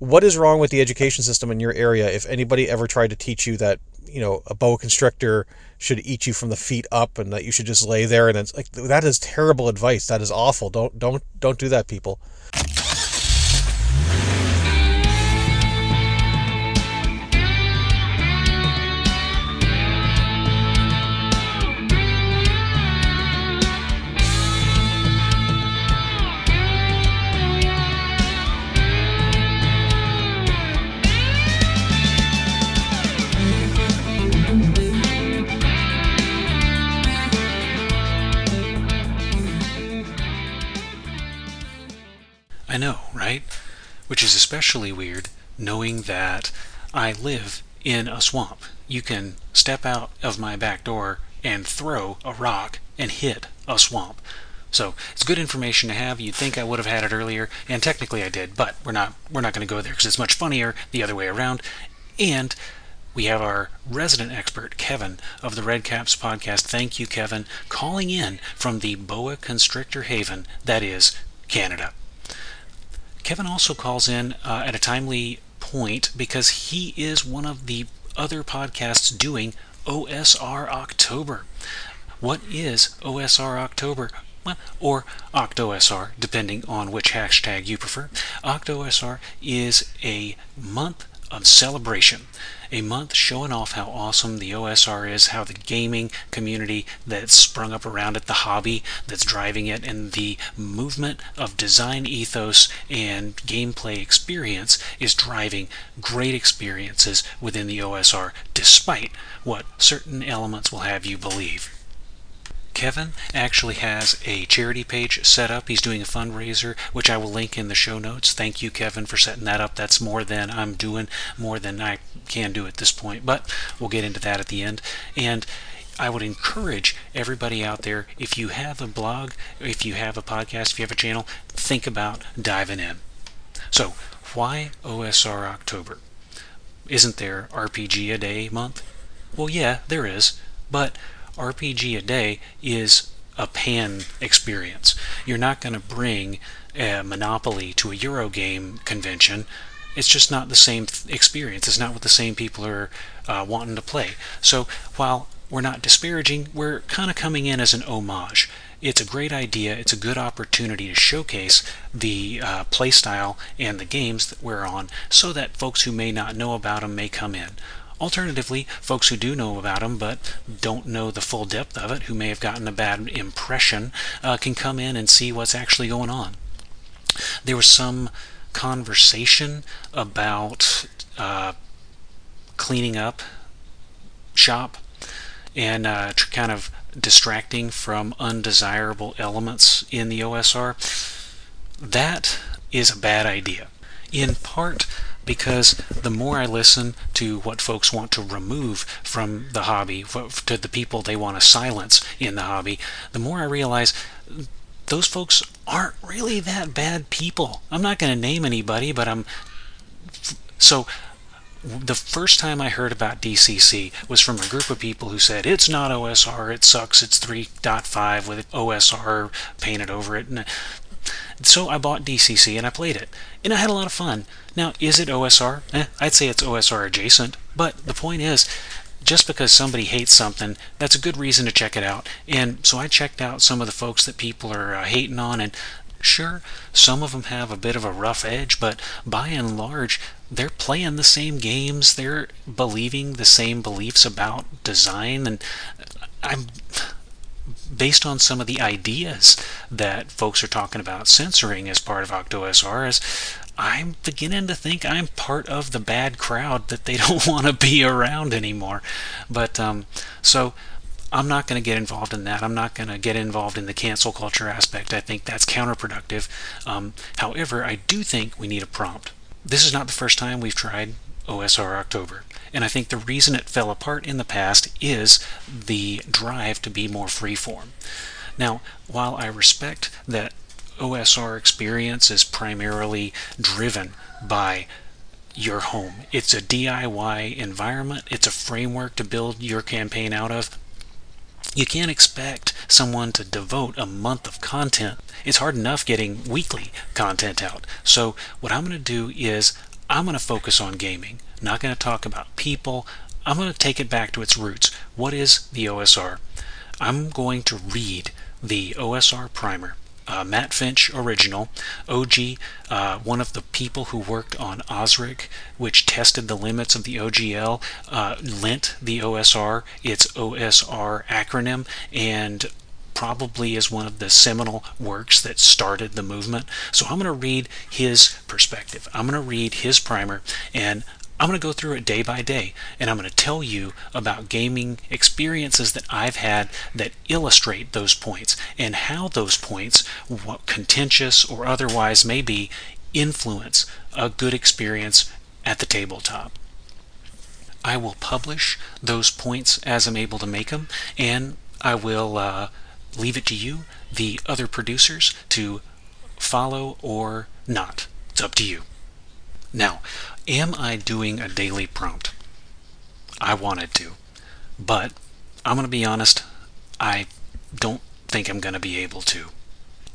what is wrong with the education system in your area? If anybody ever tried to teach you that you know a boa constrictor should eat you from the feet up and that you should just lay there and it's like that is terrible advice. That is awful. Don't don't don't do that people right? Which is especially weird knowing that I live in a swamp. You can step out of my back door and throw a rock and hit a swamp. So it's good information to have. You'd think I would have had it earlier, and technically I did, but we're not we're not going to go there because it's much funnier the other way around. And we have our resident expert, Kevin, of the Red Caps podcast. Thank you, Kevin, calling in from the Boa Constrictor Haven, that is, Canada. Kevin also calls in uh, at a timely point because he is one of the other podcasts doing OSR October. What is OSR October? Well, or OctoSR, depending on which hashtag you prefer. OctoSR is a month of celebration a month showing off how awesome the OSR is, how the gaming community that's sprung up around it, the hobby that's driving it, and the movement of design ethos and gameplay experience is driving great experiences within the OSR, despite what certain elements will have you believe. Kevin actually has a charity page set up. He's doing a fundraiser, which I will link in the show notes. Thank you, Kevin, for setting that up. That's more than I'm doing, more than I can do at this point. But we'll get into that at the end. And I would encourage everybody out there, if you have a blog, if you have a podcast, if you have a channel, think about diving in. So, why OSR October? Isn't there RPG a day month? Well, yeah, there is. But RPG a day is a pan experience. You're not going to bring a Monopoly to a Eurogame convention. It's just not the same experience. It's not what the same people are uh, wanting to play. So while we're not disparaging, we're kind of coming in as an homage. It's a great idea. It's a good opportunity to showcase the uh, playstyle and the games that we're on so that folks who may not know about them may come in. Alternatively, folks who do know about them but don't know the full depth of it, who may have gotten a bad impression, uh, can come in and see what's actually going on. There was some conversation about uh, cleaning up shop and uh, kind of distracting from undesirable elements in the OSR. That is a bad idea. In part because the more I listen to what folks want to remove from the hobby, to the people they want to silence in the hobby, the more I realize those folks aren't really that bad people. I'm not going to name anybody, but I'm. So, the first time I heard about DCC was from a group of people who said it's not OSR, it sucks, it's 3.5 with OSR painted over it. And so I bought DCC and I played it, and I had a lot of fun. Now, is it OSR? Eh, I'd say it's OSR adjacent, but the point is, just because somebody hates something, that's a good reason to check it out. And so I checked out some of the folks that people are uh, hating on, and sure, some of them have a bit of a rough edge, but by and large, they're playing the same games, they're believing the same beliefs about design, and I'm based on some of the ideas that folks are talking about censoring as part of OctoSR is I'm beginning to think I'm part of the bad crowd that they don't want to be around anymore. But um, so I'm not going to get involved in that. I'm not going to get involved in the cancel culture aspect. I think that's counterproductive. Um, however, I do think we need a prompt. This is not the first time we've tried OSR October. And I think the reason it fell apart in the past is the drive to be more freeform. Now, while I respect that OSR experience is primarily driven by your home, it's a DIY environment, it's a framework to build your campaign out of. You can't expect someone to devote a month of content. It's hard enough getting weekly content out. So, what I'm going to do is I'm going to focus on gaming. Not going to talk about people. I'm going to take it back to its roots. What is the OSR? I'm going to read the OSR primer. Uh, Matt Finch original, OG, uh, one of the people who worked on Osric, which tested the limits of the OGL, uh, lent the OSR its OSR acronym, and probably is one of the seminal works that started the movement. So I'm going to read his perspective. I'm going to read his primer and I'm going to go through it day by day and I'm going to tell you about gaming experiences that I've had that illustrate those points and how those points, what contentious or otherwise may be, influence a good experience at the tabletop. I will publish those points as I'm able to make them and I will uh, leave it to you, the other producers, to follow or not. It's up to you. Now, am I doing a daily prompt? I wanted to, but I'm going to be honest, I don't think I'm going to be able to.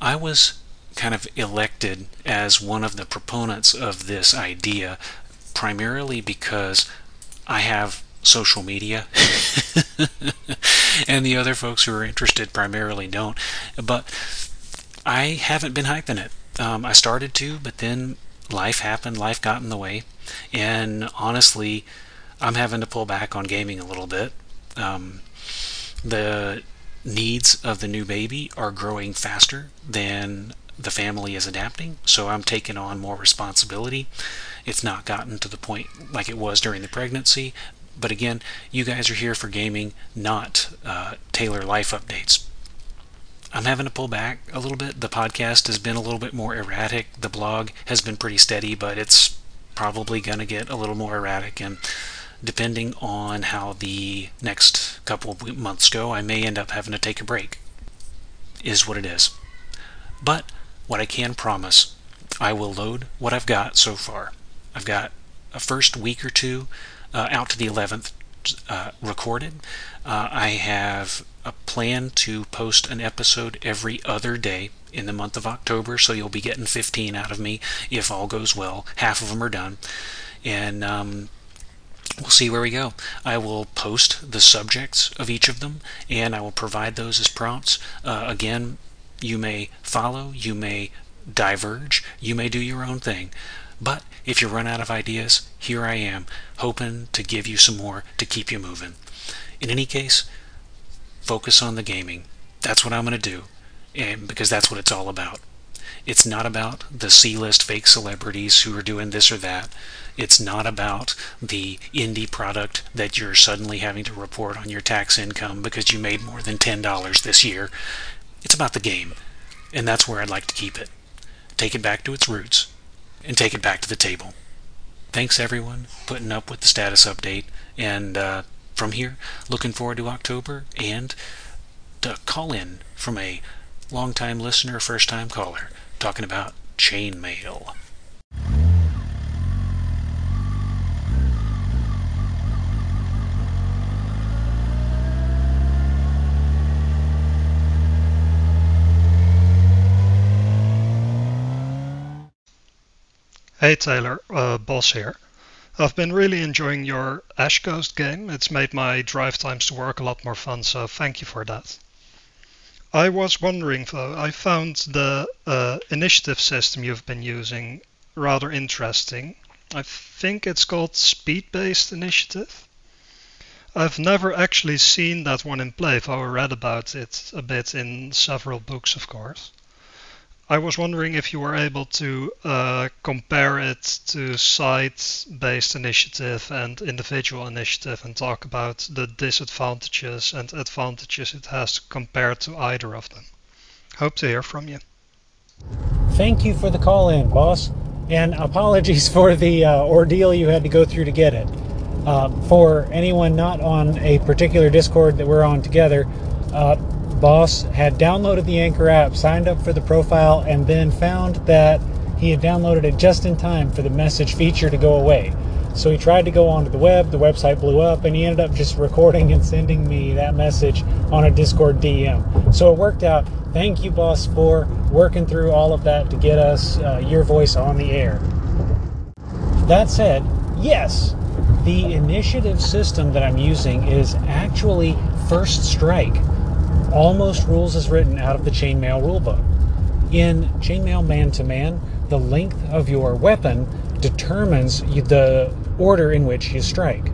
I was kind of elected as one of the proponents of this idea primarily because I have social media and the other folks who are interested primarily don't but I haven't been hyping it um, I started to but then life happened life got in the way. And honestly I'm having to pull back on gaming a little bit. Um, the needs of the new baby are growing faster than the family is adapting. So I'm taking on more responsibility. It's not gotten to the point like it was during the pregnancy. But again, you guys are here for gaming, not uh, Taylor life updates. I'm having to pull back a little bit. The podcast has been a little bit more erratic. The blog has been pretty steady, but it's probably going to get a little more erratic. And depending on how the next couple of months go, I may end up having to take a break. Is what it is. But what I can promise, I will load what I've got so far. I've got a first week or two uh, out to the 11th uh, recorded. Uh, I have a plan to post an episode every other day in the month of October, so you'll be getting 15 out of me if all goes well. Half of them are done. And um, we'll see where we go. I will post the subjects of each of them and I will provide those as prompts. Uh, again, you may follow, you may diverge, you may do your own thing. But if you run out of ideas, here I am, hoping to give you some more to keep you moving. In any case, focus on the gaming. That's what I'm going to do, and because that's what it's all about. It's not about the C-list fake celebrities who are doing this or that. It's not about the indie product that you're suddenly having to report on your tax income because you made more than $10 this year. It's about the game, and that's where I'd like to keep it. Take it back to its roots and take it back to the table. Thanks everyone putting up with the status update and uh, from here looking forward to October and the call in from a long time listener first time caller talking about chainmail. Hey Taylor, uh, Boss here. I've been really enjoying your Ash Coast game. It's made my drive times to work a lot more fun, so thank you for that. I was wondering though, I found the uh, initiative system you've been using rather interesting. I think it's called Speed Based Initiative. I've never actually seen that one in play, though I read about it a bit in several books, of course. I was wondering if you were able to uh, compare it to side-based initiative and individual initiative and talk about the disadvantages and advantages it has compared to either of them. Hope to hear from you. Thank you for the call in, boss, and apologies for the uh, ordeal you had to go through to get it. Uh, for anyone not on a particular Discord that we're on together, uh, boss had downloaded the Anchor app, signed up for the profile, and then found that he had downloaded it just in time for the message feature to go away. So he tried to go onto the web, the website blew up, and he ended up just recording and sending me that message on a Discord DM. So it worked out. Thank you, boss, for working through all of that to get us uh, your voice on the air. That said, yes, the initiative system that I'm using is actually first strike. Almost rules as written out of the chainmail rulebook. In chainmail man to man, the length of your weapon determines the order in which you strike.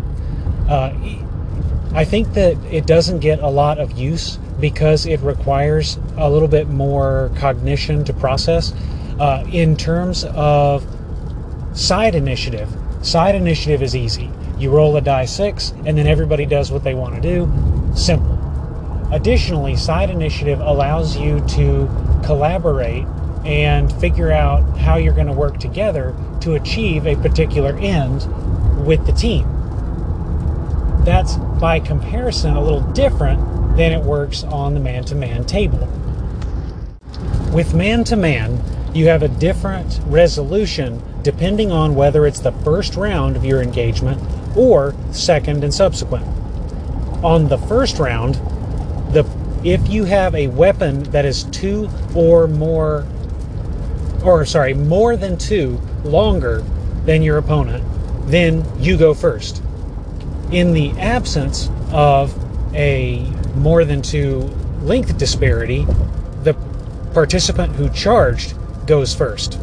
Uh, I think that it doesn't get a lot of use because it requires a little bit more cognition to process. Uh, in terms of side initiative, side initiative is easy. You roll a die six, and then everybody does what they want to do. Simple. Additionally, side initiative allows you to collaborate and figure out how you're going to work together to achieve a particular end with the team. That's by comparison a little different than it works on the man to man table. With man to man, you have a different resolution depending on whether it's the first round of your engagement or second and subsequent. On the first round, if you have a weapon that is two or more or sorry, more than two longer than your opponent, then you go first. In the absence of a more than two length disparity, the participant who charged goes first.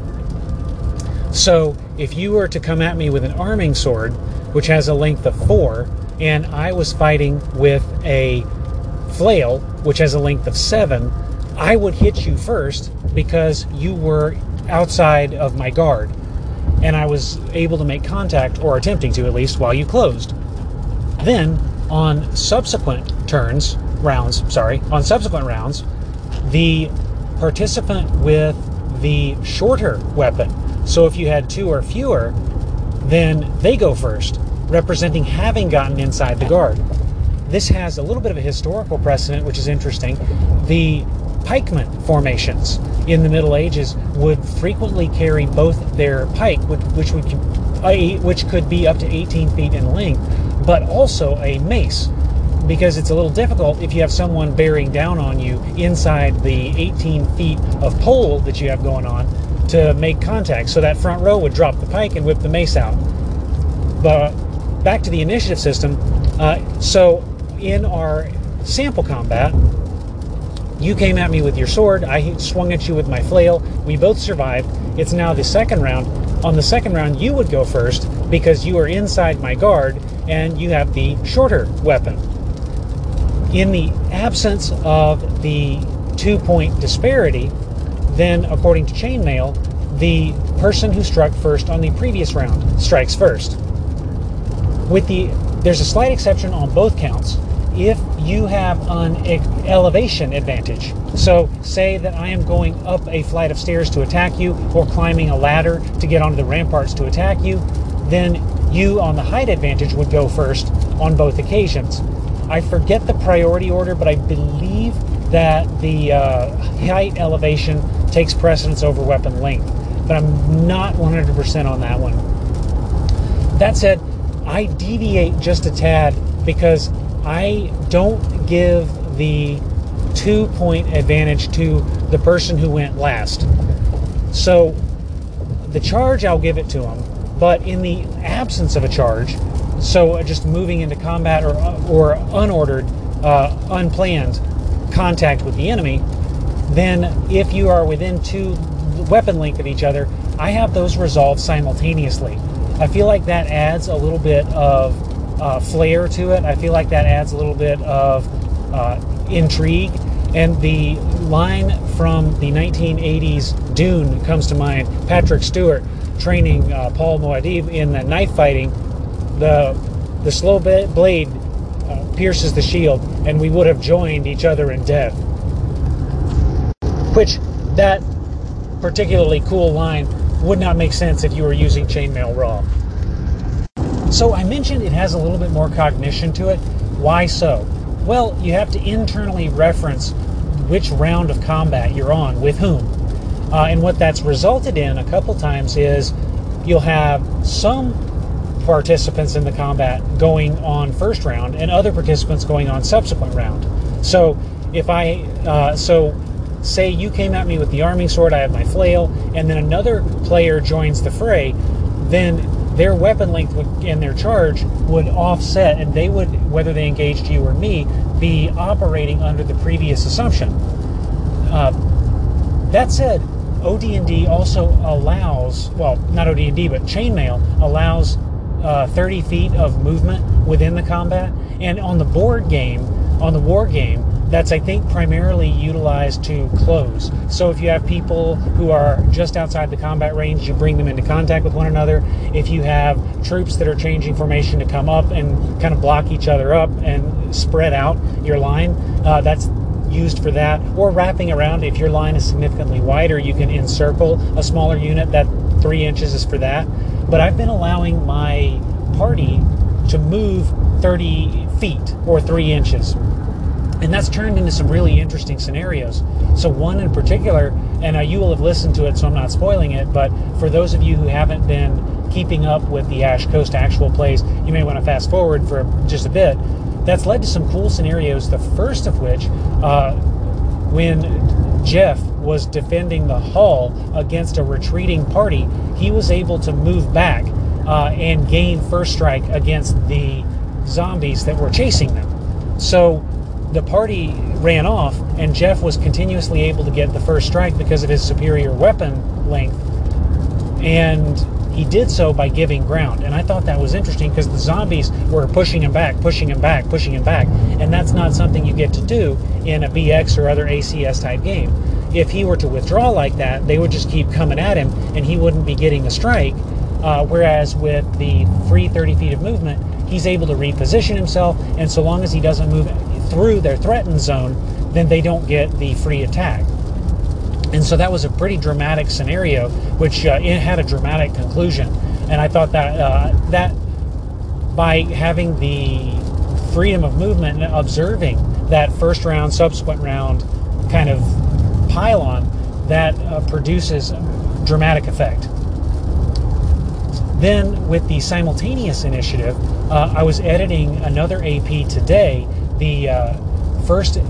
So if you were to come at me with an arming sword, which has a length of four, and I was fighting with a flail, which has a length of seven, I would hit you first because you were outside of my guard. And I was able to make contact, or attempting to at least, while you closed. Then, on subsequent turns, rounds, sorry, on subsequent rounds, the participant with the shorter weapon, so if you had two or fewer, then they go first, representing having gotten inside the guard. This has a little bit of a historical precedent, which is interesting. The pikeman formations in the Middle Ages would frequently carry both their pike, which, which would which could be up to 18 feet in length, but also a mace, because it's a little difficult if you have someone bearing down on you inside the 18 feet of pole that you have going on to make contact. So that front row would drop the pike and whip the mace out. But back to the initiative system. Uh, so in our sample combat, you came at me with your sword. I swung at you with my flail. We both survived. It's now the second round. On the second round, you would go first because you are inside my guard and you have the shorter weapon. In the absence of the two point disparity, then according to chainmail, the person who struck first on the previous round strikes first. With the there's a slight exception on both counts if you have an elevation advantage. So, say that I am going up a flight of stairs to attack you, or climbing a ladder to get onto the ramparts to attack you, then you on the height advantage would go first on both occasions. I forget the priority order, but I believe that the uh, height elevation takes precedence over weapon length, but I'm not 100% on that one. That said, I deviate just a tad because I don't give the two point advantage to the person who went last. So the charge, I'll give it to him. But in the absence of a charge, so just moving into combat or, or unordered, uh, unplanned contact with the enemy, then if you are within two weapon length of each other, I have those resolved simultaneously. I feel like that adds a little bit of uh, flair to it. I feel like that adds a little bit of uh, intrigue. And the line from the 1980s Dune comes to mind. Patrick Stewart training uh, Paul Muad'Dib in the knife fighting. The the slow blade uh, pierces the shield, and we would have joined each other in death. Which that particularly cool line would not make sense if you were using chainmail raw. So I mentioned it has a little bit more cognition to it. Why so? Well, you have to internally reference which round of combat you're on with whom. Uh, and what that's resulted in a couple times is you'll have some participants in the combat going on first round and other participants going on subsequent round. So if I, uh, so say you came at me with the arming sword, I have my flail, and then another player joins the fray, then their weapon length would, and their charge would offset, and they would, whether they engaged you or me, be operating under the previous assumption. Uh, that said, OD&D also allows, well, not OD&D, but chainmail allows uh, 30 feet of movement within the combat. And on the board game, on the war game, that's I think primarily utilized to close. So if you have people who are just outside the combat range, you bring them into contact with one another. If you have troops that are changing formation to come up and kind of block each other up and spread out your line, uh, that's used for that. Or wrapping around, if your line is significantly wider, you can encircle a smaller unit. That three inches is for that. But I've been allowing my party to move 30 feet or three inches and that's turned into some really interesting scenarios. So one in particular, and uh, you will have listened to it, so I'm not spoiling it. But for those of you who haven't been keeping up with the Ash Coast actual plays, you may want to fast forward for just a bit. That's led to some cool scenarios. The first of which, uh, when Jeff was defending the hall against a retreating party, he was able to move back uh, and gain first strike against the zombies that were chasing them. So the party ran off, and Jeff was continuously able to get the first strike because of his superior weapon length. And he did so by giving ground. And I thought that was interesting because the zombies were pushing him back, pushing him back, pushing him back. And that's not something you get to do in a BX or other ACS type game. If he were to withdraw like that, they would just keep coming at him and he wouldn't be getting a strike. Uh, whereas with the free 30 feet of movement, he's able to reposition himself. And so long as he doesn't move through their threatened zone, then they don't get the free attack. And so that was a pretty dramatic scenario, which uh, it had a dramatic conclusion. And I thought that uh, that by having the freedom of movement and observing that first round, subsequent round kind of pylon, that uh, produces dramatic effect. Then, with the simultaneous initiative, uh, I was editing another AP today the uh, first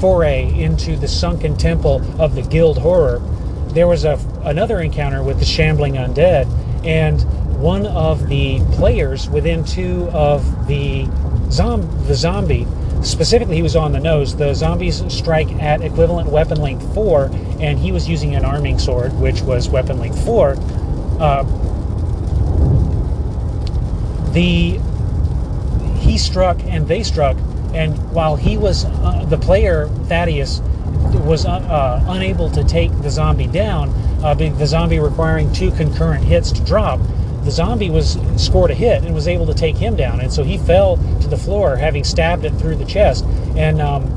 foray into the sunken temple of the guild horror, there was a another encounter with the shambling undead, and one of the players within two of the zom- the zombie. Specifically he was on the nose. The zombies strike at equivalent weapon length 4 and he was using an arming sword which was weapon length 4 uh, the he struck and they struck and while he was uh, the player, Thaddeus was uh, uh, unable to take the zombie down, uh, the zombie requiring two concurrent hits to drop. The zombie was scored a hit and was able to take him down, and so he fell to the floor, having stabbed it through the chest. And um,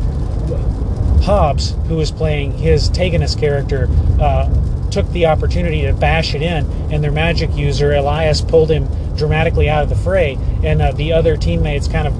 Hobbs, who was playing his Taganist character, uh, took the opportunity to bash it in, and their magic user Elias pulled him dramatically out of the fray, and uh, the other teammates kind of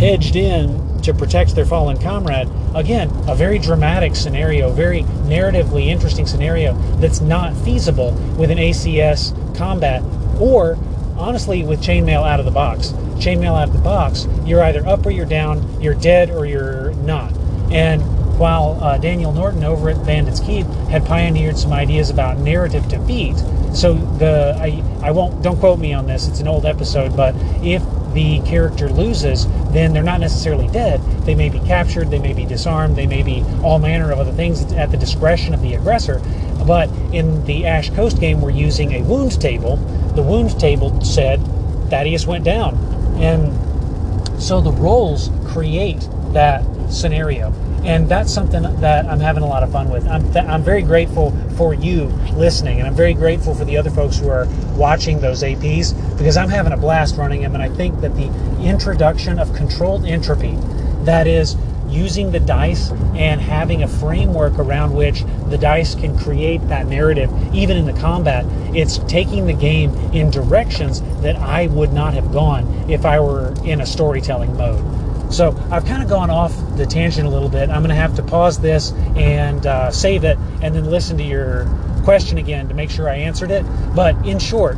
hedged in to protect their fallen comrade. Again, a very dramatic scenario, very narratively interesting scenario that's not feasible with an ACS combat or honestly with chainmail out of the box. Chainmail out of the box, you're either up or you're down, you're dead or you're not. And while uh, Daniel Norton over at Bandits Keep had pioneered some ideas about narrative defeat, so the I, I won't don't quote me on this, it's an old episode, but if the character loses, then they're not necessarily dead. They may be captured, they may be disarmed, they may be all manner of other things at the discretion of the aggressor. But in the Ash Coast game, we're using a wound table. The wound table said Thaddeus went down. And so the roles create that scenario and that's something that I'm having a lot of fun with. I'm, th- I'm very grateful for you listening, and I'm very grateful for the other folks who are watching those APs because I'm having a blast running them. And I think that the introduction of controlled entropy, that is, using the dice and having a framework around which the dice can create that narrative, even in the combat, it's taking the game in directions that I would not have gone if I were in a storytelling mode. So I've kind of gone off the tangent a little bit. I'm going to have to pause this and uh, save it and then listen to your question again to make sure I answered it. But in short,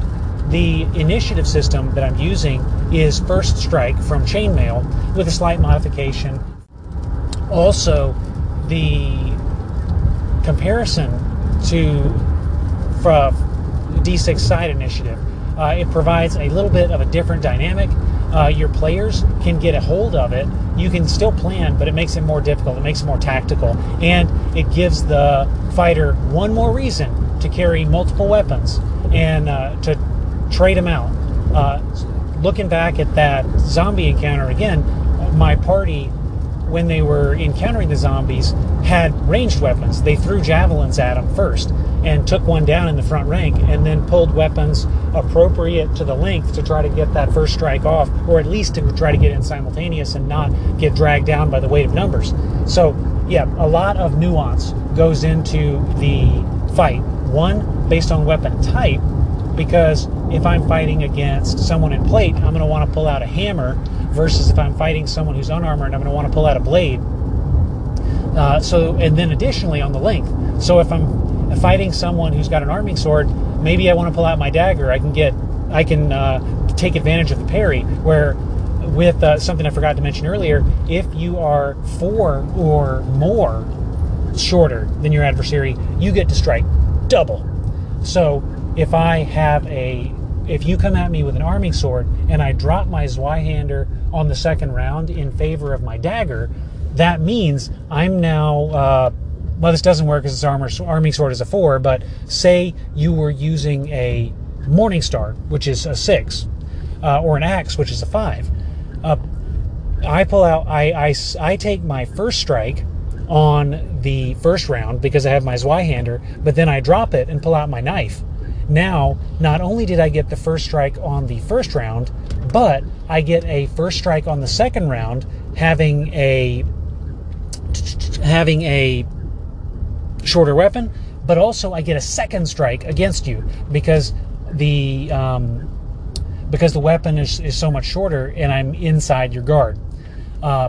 the initiative system that I'm using is First Strike from Chainmail with a slight modification. Also, the comparison to from D6 side initiative uh, it provides a little bit of a different dynamic. Uh, your players can get a hold of it. You can still plan, but it makes it more difficult. It makes it more tactical, and it gives the fighter one more reason to carry multiple weapons and uh, to trade them out. Uh, looking back at that zombie encounter again, my party when they were encountering the zombies had ranged weapons. They threw javelins at them first and took one down in the front rank and then pulled weapons appropriate to the length to try to get that first strike off or at least to try to get in simultaneous and not get dragged down by the weight of numbers. So, yeah, a lot of nuance goes into the fight. One, based on weapon type, because if I'm fighting against someone in plate, I'm going to want to pull out a hammer versus if I'm fighting someone who's unarmored, I'm going to want to pull out a blade. Uh, so, and then additionally on the length. So if I'm fighting someone who's got an arming sword, maybe I want to pull out my dagger. I can get, I can uh, take advantage of the parry. Where with uh, something I forgot to mention earlier, if you are four or more shorter than your adversary, you get to strike double. So if I have a if you come at me with an arming sword and I drop my Zweihander on the second round in favor of my dagger, that means I'm now. Uh, well, this doesn't work because its armor arming sword is a four. But say you were using a Morning Star, which is a six, uh, or an axe, which is a five. Uh, I pull out. I, I I take my first strike on the first round because I have my Zweihander, but then I drop it and pull out my knife now, not only did I get the first strike on the first round, but I get a first strike on the second round, having a having a shorter weapon, but also I get a second strike against you because the um, because the weapon is, is so much shorter and I'm inside your guard. Uh,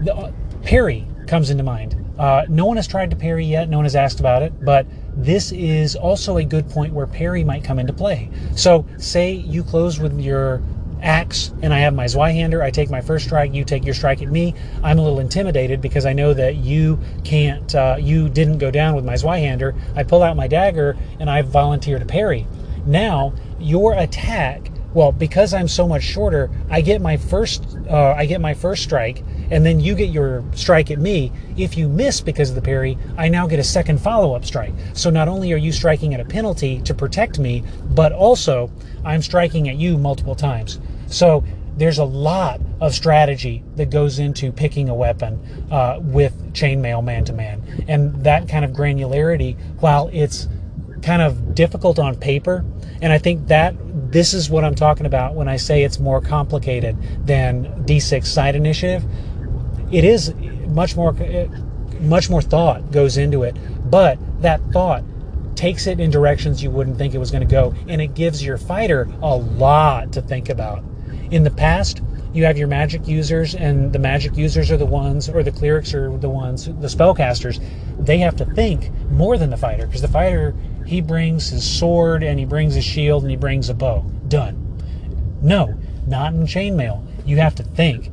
the, uh, parry comes into mind. Uh, no one has tried to parry yet. No one has asked about it, but this is also a good point where parry might come into play. So, say you close with your axe and I have my Zweihander, I take my first strike, you take your strike at me. I'm a little intimidated because I know that you can't, uh, you didn't go down with my Zweihander. I pull out my dagger and I volunteer to parry. Now, your attack, well, because I'm so much shorter, I get my first, uh, I get my first strike and then you get your strike at me. If you miss because of the parry, I now get a second follow up strike. So not only are you striking at a penalty to protect me, but also I'm striking at you multiple times. So there's a lot of strategy that goes into picking a weapon uh, with chainmail man to man. And that kind of granularity, while it's kind of difficult on paper, and I think that this is what I'm talking about when I say it's more complicated than D6 side initiative it is much more much more thought goes into it but that thought takes it in directions you wouldn't think it was going to go and it gives your fighter a lot to think about. In the past you have your magic users and the magic users are the ones or the clerics are the ones the spellcasters. They have to think more than the fighter because the fighter he brings his sword and he brings his shield and he brings a bow. Done. No not in chainmail. You have to think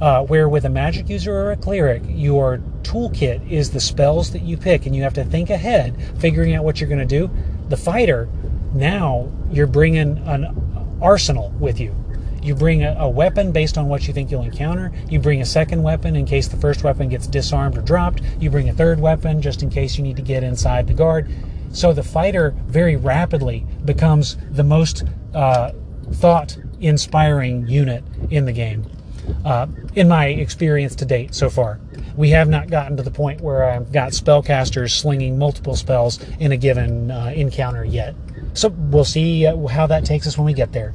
uh, where with a magic user or a cleric, your toolkit is the spells that you pick, and you have to think ahead, figuring out what you're going to do. The fighter, now you're bringing an arsenal with you. You bring a, a, weapon based on what you think you'll encounter. You bring a second weapon in case the first weapon gets disarmed or dropped. You bring a third weapon just in case you need to get inside the guard. So the fighter very rapidly becomes the most uh, thought inspiring unit in the game uh, in my experience to date so far. We have not gotten to the point where I've got spellcasters slinging multiple spells in a given uh, encounter yet. So we'll see uh, how that takes us when we get there.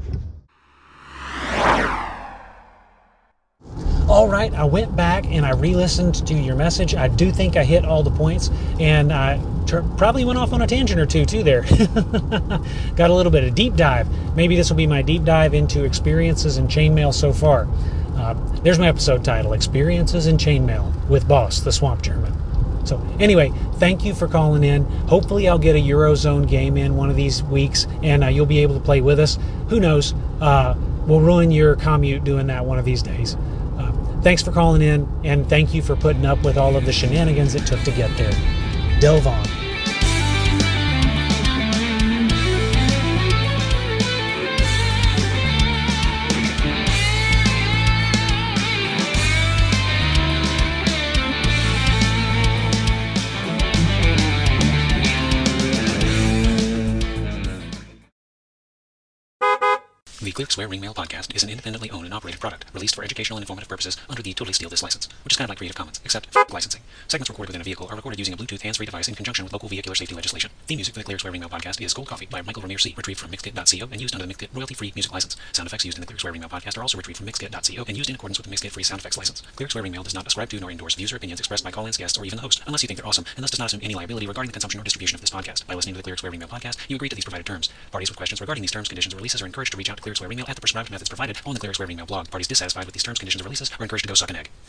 All right, I went back and I re listened to your message. I do think I hit all the points, and I probably went off on a tangent or two, too, there. Got a little bit of deep dive. Maybe this will be my deep dive into experiences in chainmail so far. Uh, there's my episode title Experiences in Chainmail with Boss, the Swamp German. So, anyway, thank you for calling in. Hopefully, I'll get a Eurozone game in one of these weeks and uh, you'll be able to play with us. Who knows? Uh, we'll ruin your commute doing that one of these days. Uh, thanks for calling in and thank you for putting up with all of the shenanigans it took to get there. Delve Clear Square Ring Mail podcast is an independently owned and operated product released for educational and informative purposes under the Totally Steal This license, which is kind of like Creative Commons, except f- licensing. Segments recorded within a vehicle are recorded using a Bluetooth hands-free device in conjunction with local vehicular safety legislation. Theme music for the Clear Square Ring Mail podcast is Gold Coffee by Michael Ramir C, retrieved from Mixkit.co and used under the Mixkit royalty-free music license. Sound effects used in the Clear Square Ring Mail podcast are also retrieved from Mixkit.co and used in accordance with the Mixkit free sound effects license. Clear Square does not ascribe to nor endorse views or opinions expressed by call-ins, guests, or even the host, unless you think they're awesome, and thus does not assume any liability regarding the consumption or distribution of this podcast. By listening to the Clear Square Ring Mail podcast, you agree to these provided terms. Parties with questions regarding these terms, conditions, or releases are encouraged to reach out to Clear Square Ring Mail at the prescribed methods provided on the Clear Square Ring Mail blog. Parties dissatisfied with these terms, conditions, or releases are encouraged to go suck an egg.